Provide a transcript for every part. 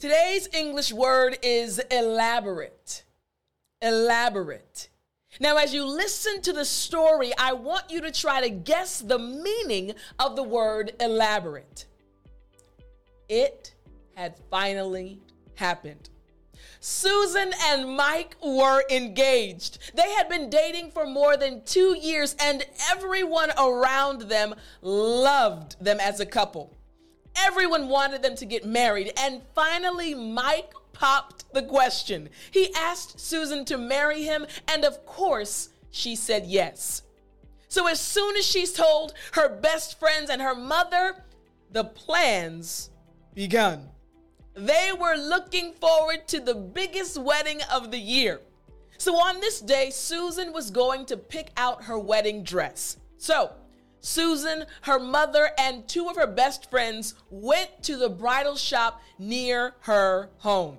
Today's English word is elaborate. Elaborate. Now, as you listen to the story, I want you to try to guess the meaning of the word elaborate. It had finally happened. Susan and Mike were engaged. They had been dating for more than two years, and everyone around them loved them as a couple. Everyone wanted them to get married, and finally, Mike popped the question. He asked Susan to marry him, and of course, she said yes. So, as soon as she's told her best friends and her mother, the plans begun. They were looking forward to the biggest wedding of the year. So on this day, Susan was going to pick out her wedding dress. So, Susan, her mother, and two of her best friends went to the bridal shop near her home.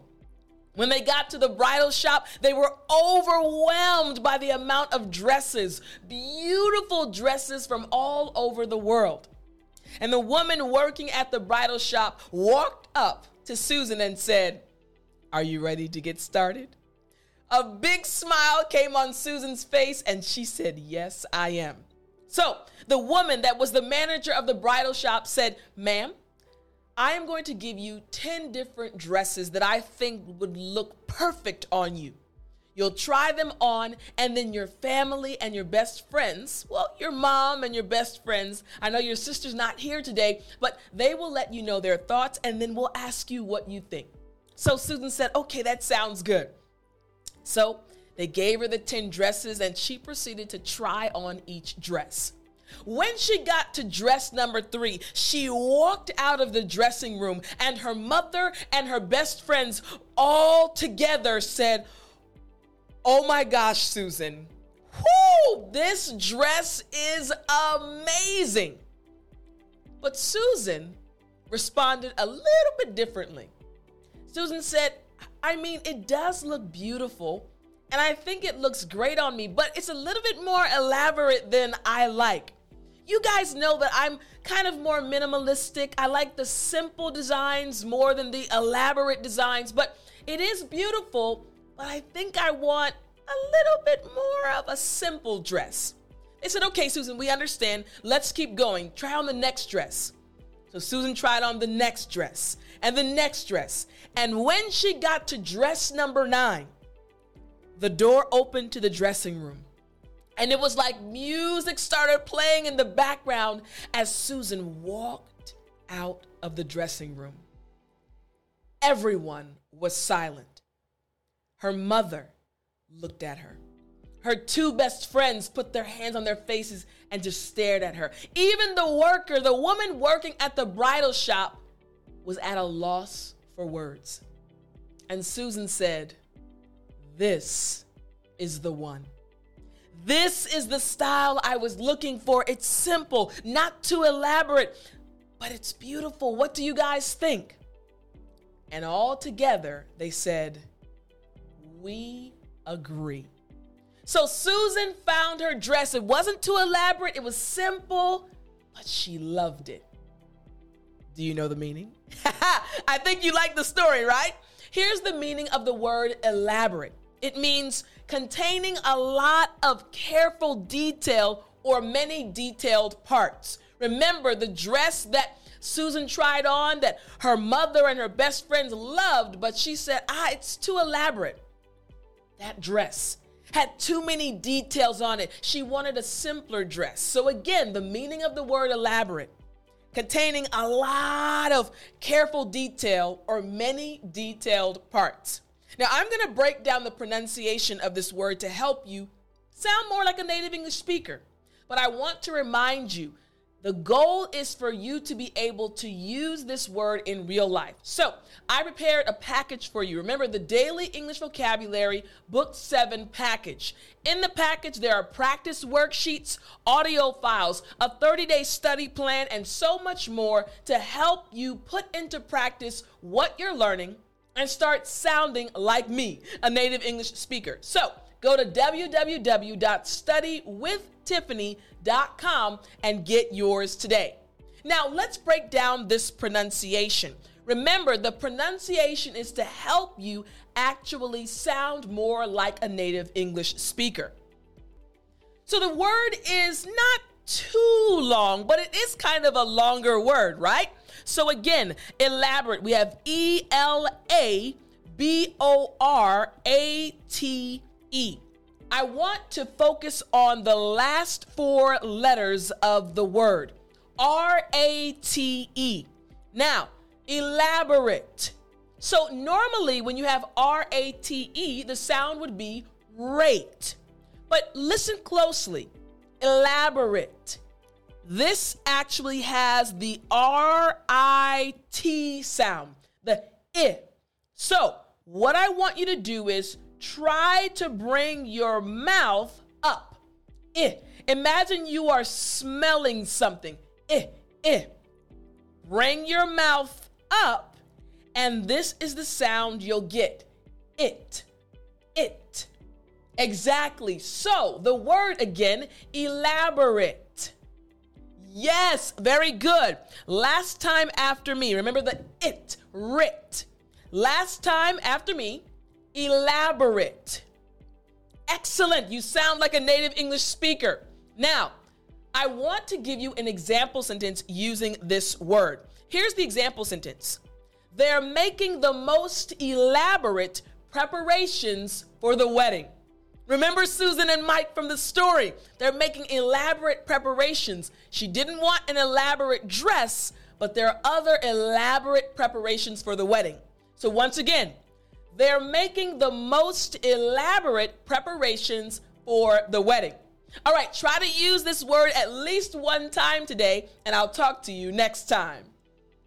When they got to the bridal shop, they were overwhelmed by the amount of dresses, beautiful dresses from all over the world. And the woman working at the bridal shop walked up to Susan and said, Are you ready to get started? A big smile came on Susan's face and she said, Yes, I am. So the woman that was the manager of the bridal shop said, Ma'am, I am going to give you 10 different dresses that I think would look perfect on you. You'll try them on, and then your family and your best friends, well, your mom and your best friends, I know your sister's not here today, but they will let you know their thoughts, and then we'll ask you what you think. So Susan said, Okay, that sounds good. So they gave her the 10 dresses, and she proceeded to try on each dress. When she got to dress number three, she walked out of the dressing room, and her mother and her best friends all together said, Oh my gosh, Susan. Whoo, this dress is amazing. But Susan responded a little bit differently. Susan said, I mean, it does look beautiful, and I think it looks great on me, but it's a little bit more elaborate than I like. You guys know that I'm kind of more minimalistic. I like the simple designs more than the elaborate designs, but it is beautiful but I think I want a little bit more of a simple dress. They said, okay, Susan, we understand. Let's keep going. Try on the next dress. So Susan tried on the next dress and the next dress. And when she got to dress number nine, the door opened to the dressing room. And it was like music started playing in the background as Susan walked out of the dressing room. Everyone was silent. Her mother looked at her. Her two best friends put their hands on their faces and just stared at her. Even the worker, the woman working at the bridal shop, was at a loss for words. And Susan said, This is the one. This is the style I was looking for. It's simple, not too elaborate, but it's beautiful. What do you guys think? And all together they said, we agree. So Susan found her dress. It wasn't too elaborate, it was simple, but she loved it. Do you know the meaning? I think you like the story, right? Here's the meaning of the word elaborate it means containing a lot of careful detail or many detailed parts. Remember, the dress that Susan tried on that her mother and her best friends loved, but she said, ah, it's too elaborate. That dress had too many details on it. She wanted a simpler dress. So, again, the meaning of the word elaborate, containing a lot of careful detail or many detailed parts. Now, I'm going to break down the pronunciation of this word to help you sound more like a native English speaker. But I want to remind you the goal is for you to be able to use this word in real life. So, I prepared a package for you. Remember the Daily English Vocabulary Book 7 package. In the package, there are practice worksheets, audio files, a 30 day study plan, and so much more to help you put into practice what you're learning and start sounding like me, a native English speaker. So, go to www.studywithtiffany.com and get yours today. Now, let's break down this pronunciation. Remember, the pronunciation is to help you actually sound more like a native English speaker. So the word is not too long, but it is kind of a longer word, right? So again, elaborate. We have E L A B O R A T E. I want to focus on the last four letters of the word R A T E. Now, elaborate. So, normally when you have R A T E, the sound would be rate. But listen closely elaborate. This actually has the R I T sound, the I. So, what I want you to do is try to bring your mouth up. I. Imagine you are smelling something. I, I. Bring your mouth up, and this is the sound you'll get. It. It. Exactly. So, the word again, elaborate. Yes, very good. Last time after me, remember the it, writ. Last time after me, elaborate. Excellent. You sound like a native English speaker. Now, I want to give you an example sentence using this word. Here's the example sentence They're making the most elaborate preparations for the wedding. Remember Susan and Mike from the story? They're making elaborate preparations. She didn't want an elaborate dress, but there are other elaborate preparations for the wedding. So, once again, they're making the most elaborate preparations for the wedding. All right, try to use this word at least one time today, and I'll talk to you next time.